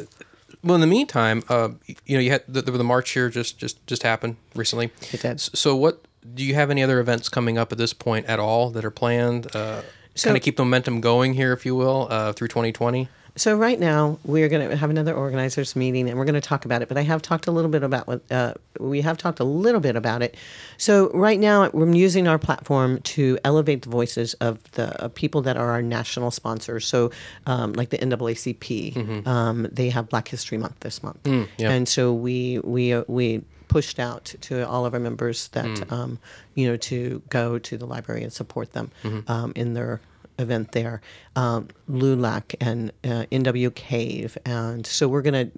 well, in the meantime, uh, you know, you had the, the march here just just just happened recently. It did. So what do you have any other events coming up at this point at all that are planned? Uh, So- kind of keep the momentum going here, if you will, uh, through 2020. So right now we're going to have another organizers meeting and we're going to talk about it. But I have talked a little bit about what uh, we have talked a little bit about it. So right now we're using our platform to elevate the voices of the uh, people that are our national sponsors. So um, like the NAACP, um, they have Black History Month this month, Mm, yeah. and so we we uh, we pushed out to all of our members that Mm. um, you know to go to the library and support them Mhm. um, in their event there. Um, LULAC and uh, NW Cave, and so we're gonna.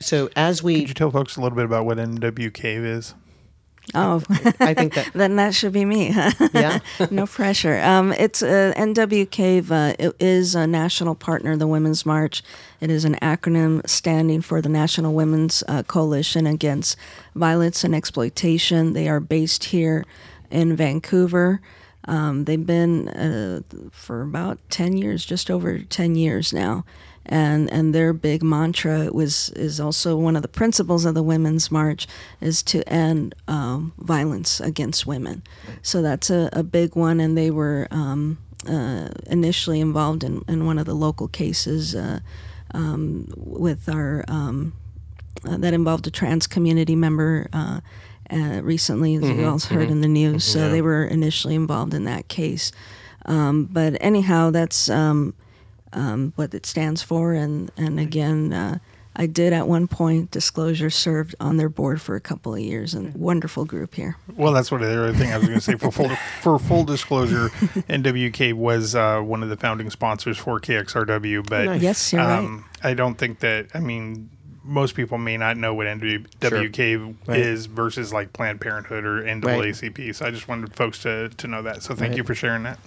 So as we, Could you tell folks a little bit about what NW Cave is? Oh, I think that then that should be me. Yeah. no pressure. Um, it's uh, NW Cave. Uh, it is a national partner of the Women's March. It is an acronym standing for the National Women's uh, Coalition Against Violence and Exploitation. They are based here in Vancouver. Um, they've been uh, for about ten years, just over ten years now, and and their big mantra was is also one of the principles of the Women's March is to end um, violence against women. So that's a, a big one, and they were um, uh, initially involved in, in one of the local cases uh, um, with our um, uh, that involved a trans community member. Uh, recently, as Mhm, you all heard mhm, in the news, so yeah. they were initially involved in that case. Um, but anyhow, that's um, um, what it stands for. And, and again, uh, I did at one point, Disclosure served on their board for a couple of years, and wonderful group here. Well, that's what the other thing I was going to say. For full, for full disclosure, NWK was uh, one of the founding sponsors for KXRW, but Nice. Yes, you're right. I don't think that. I mean, most people may not know what NWK Right. is versus like Planned Parenthood or NAACP. So I just wanted folks to, to know that. So thank Right. you for sharing that.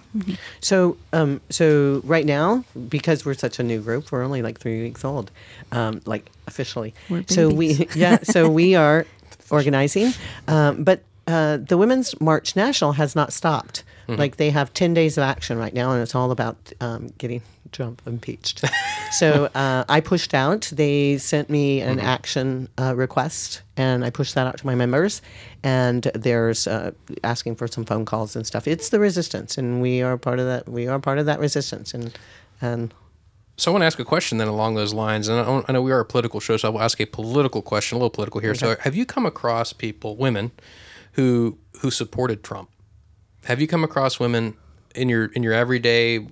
So, um, so right now, because we're such a new group, we're only like three weeks old, um, like officially. We're so we, yeah, so we are organizing, um, but uh, the Women's March National has not stopped. Mhm. Like they have ten days of action right now, and it's all about um, getting Trump impeached. so uh, I pushed out. They sent me an Mhm. action uh, request, and I pushed that out to my members. And there's uh, asking for some phone calls and stuff. It's the resistance, and we are part of that. We are part of that resistance, and and So I want to ask a question then along those lines, and I, I know we are a political show, so I will ask a political question, a little political here. So have you come across people, women, who who supported Trump? Have you come across women in your in your everyday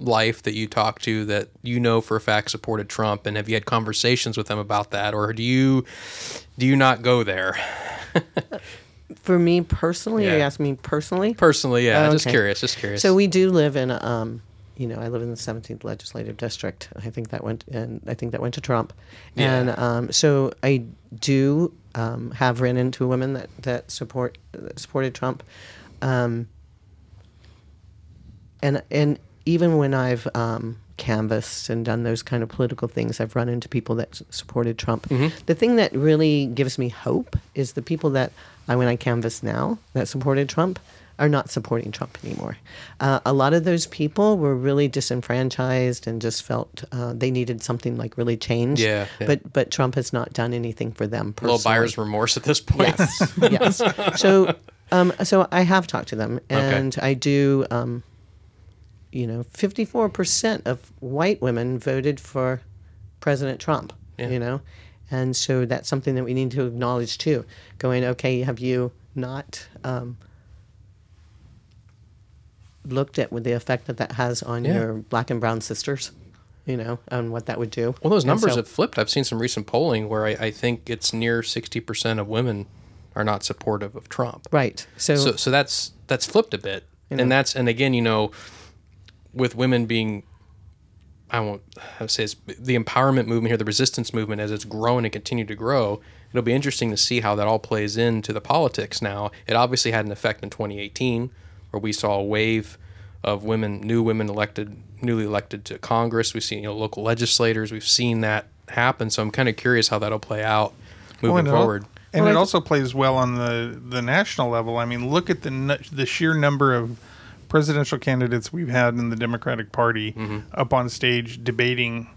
life that you talk to that you know for a fact supported Trump, and have you had conversations with them about that, or do you do you not go there? for me personally, you ask me personally. Personally, yeah, Oh, just curious, just curious. So we do live in, a, um, you know, I live in the 17th legislative district. I think that went, and I think that went to Trump. Yeah. And um, so I do um, have ran into women that that support that supported Trump, um, and and even when I've um, canvassed and done those kind of political things, I've run into people that s- supported Trump. Mhm. The thing that really gives me hope is the people that I, when I canvass now, that supported Trump, are not supporting Trump anymore. Uh, a lot of those people were really disenfranchised and just felt uh, they needed something like really changed. Yeah, yeah. But but Trump has not done anything for them a personally. little buyer's remorse at this point. Yes, yes. So, um, so I have talked to them, Okay. and I do. Um, you know, fifty-four percent of white women voted for President Trump. Yeah. You know, and so that's something that we need to acknowledge too. Going, okay, have you not um, looked at what the effect that that has on Yeah. your black and brown sisters? You know, and what that would do. Well, those numbers so- have flipped. I've seen some recent polling where I, I think it's near sixty percent of women are not supportive of Trump. Right. So- so, so that's that's flipped a bit, You know. and that's and again, you know, with women being, I won't how say it's the empowerment movement here, the resistance movement as it's grown and continued to grow. It'll be interesting to see how that all plays into the politics now. It obviously had an effect in 2018, where we saw a wave of women, new women elected, newly elected to Congress. We've seen you know local legislators. We've seen that happen. So I'm kind of curious how that'll play out moving Well, and it forward. and Well, it I- also plays well on the, the national level. I mean, look at the the sheer number of presidential candidates we've had in the Democratic Party up on stage debating,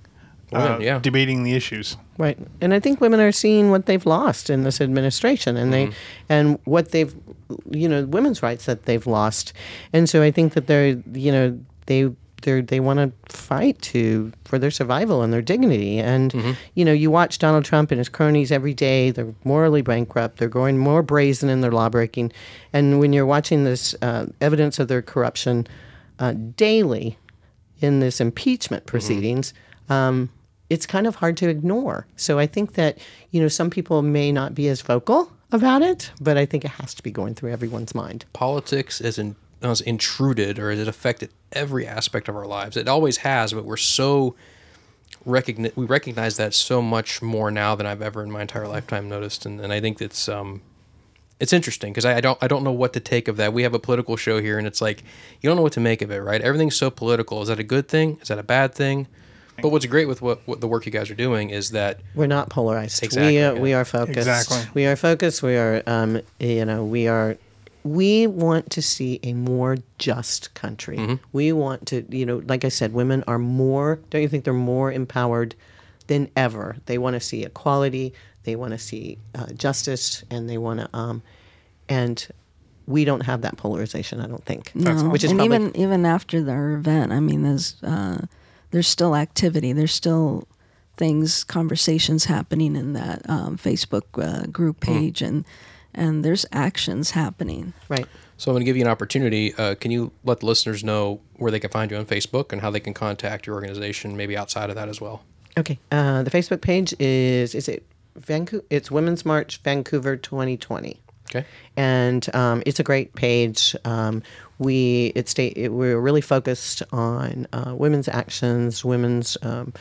Women, uh, Mm-hmm. yeah. debating the issues. Right, and I think women are seeing what they've lost in this administration, and Mhm. they and what they've, you know, women's rights that they've lost, and so I think that they're, you know, they they they want to fight to for their survival and their dignity. And you know, you watch Donald Trump and his cronies every day. They're morally bankrupt. They're going more brazen in their lawbreaking. And when you're watching this uh, evidence of their corruption uh, daily in this impeachment proceedings, um, it's kind of hard to ignore. So I think that you know some people may not be as vocal about it, but I think it has to be going through everyone's mind. Politics is in, has intruded or has it affected every aspect of our lives. It always has, but we're so recogni- we recognize that so much more now than I've ever in my entire lifetime noticed, and, and I think it's um, it's interesting because I, I don't I don't know what to take of that. We have a political show here, and it's like you don't know what to make of it, right? Everything's so political. Is that a good thing? Is that a bad thing? But what's great with what, what the work you guys are doing is that We're not polarized. Exactly, We are, yeah. we are focused. Exactly. We are focused. We are, um, you know, we are. We want to see a more just country. Mm-hmm. We want to, you know, like I said, women are more. Don't you think they're more empowered than ever? They want to see equality. They want to see uh, justice, and they want to. Um, and we don't have that polarization. I don't think. No, Which is and probably even even after their event, I mean, there's uh, there's still activity. There's still things, conversations happening in that um, Facebook uh, group Hmm. page, and and there's actions happening. Right. So I'm going to give you an opportunity. Uh, can you let the listeners know where they can find you on Facebook and how they can contact your organization, maybe outside of that as well? Okay. Uh, the Facebook page is is it Vancouver? It's Women's March Vancouver 2020. Okay. And um, it's a great page. Um, we it stay it, we're really focused on uh, women's actions, women's um,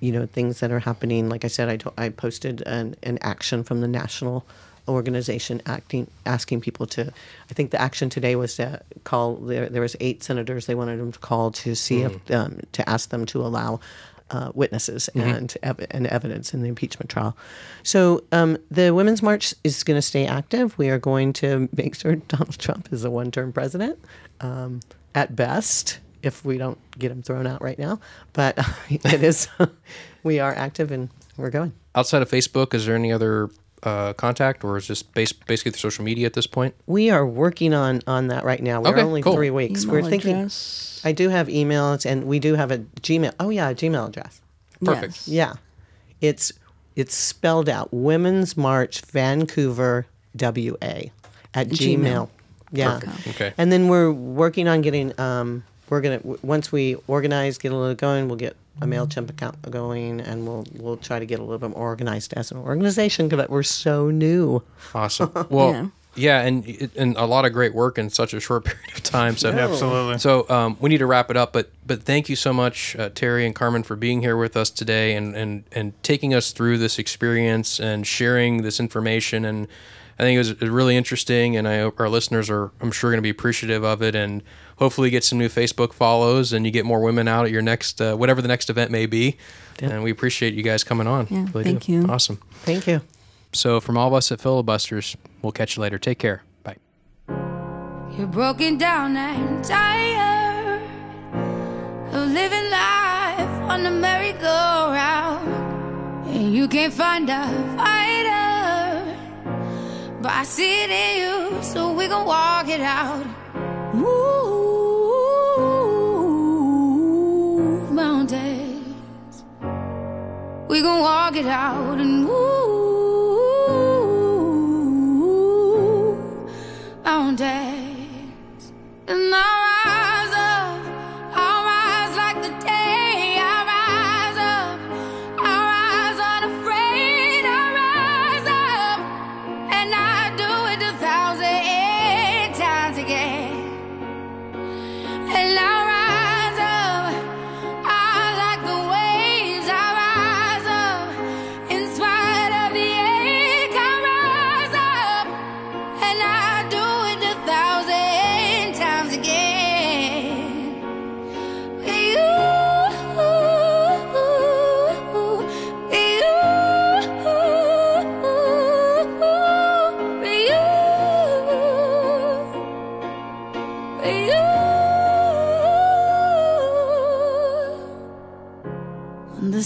you know things that are happening. Like I said, I, to- I posted an, an action from the national organization acting asking people to i think the action today was to call there, there was eight senators they wanted them to call to see if um, to ask them to allow uh, witnesses Mhm. and ev- and evidence in the impeachment trial. So um, the Women's March is going to stay active. We are going to make sure Donald Trump is a one-term president, um, at best, if we don't get him thrown out right now. But it is. we are active and we're going. Outside of Facebook, is there any other uh, contact, or is just base, basically the social media at this point? We are working on on that right now. We're Okay, only cool. three weeks. Email We're thinking. address? I do have emails, and we do have a Gmail. Oh yeah, a Gmail address. Perfect. Yes. Yeah, it's it's spelled out. Women's March Vancouver WA at Gmail. Gmail. Yeah. Perfect. Okay. And then we're working on getting. Um, we're gonna once we organize, get a little going, we'll get a Mailchimp account going, and we'll we'll try to get a little bit more organized as an organization because we're so new. Awesome. Well, Yeah. yeah, and it- and a lot of great work in such a short period of time. So Yeah, absolutely. So um, we need to wrap it up, but but thank you so much, uh, Terry and Carmen, for being here with us today and and and taking us through this experience and sharing this information. And I think it was, it was really interesting, and I hope our listeners are, I'm sure, going to be appreciative of it, and hopefully get some new Facebook follows, and you get more women out at your next uh, whatever the next event may be. And we appreciate you guys coming on. Yeah, Really thank do. you. Awesome. Thank you. So, from all of us at Filibusters, we'll catch you later. Take care. Bye. You're broken down and tired of living life on the merry-go-round. And you can't find a fighter, but I see it in you, so we gon' walk it out. Move mountains. We gon' walk it out and move mountains. And I rise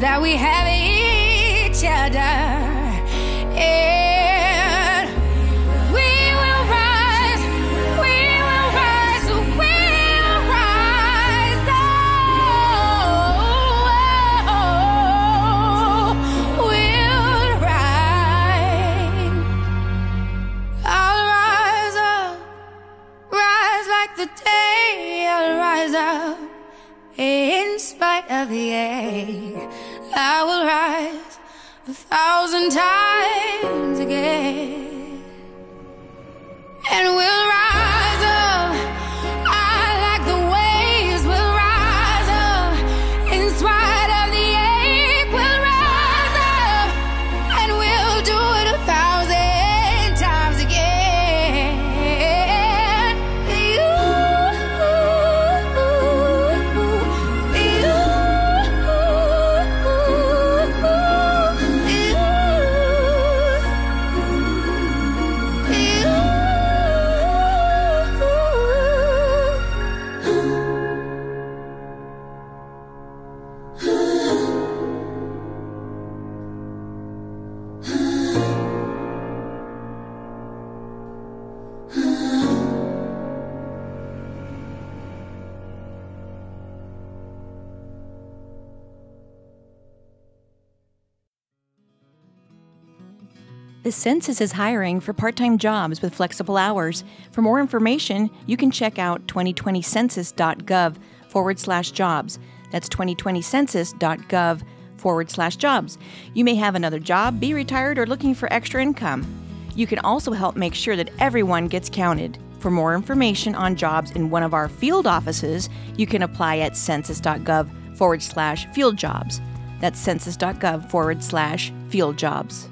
That we have a thousand times again, and we'll The census is hiring for part time jobs with flexible hours. For more information, you can check out 2020census.gov forward slash jobs. That's 2020census.gov forward slash jobs. You may have another job, be retired, or looking for extra income. You can also help make sure that everyone gets counted. For more information on jobs in one of our field offices, you can apply at census.gov forward slash field jobs. That's census.gov forward slash field jobs.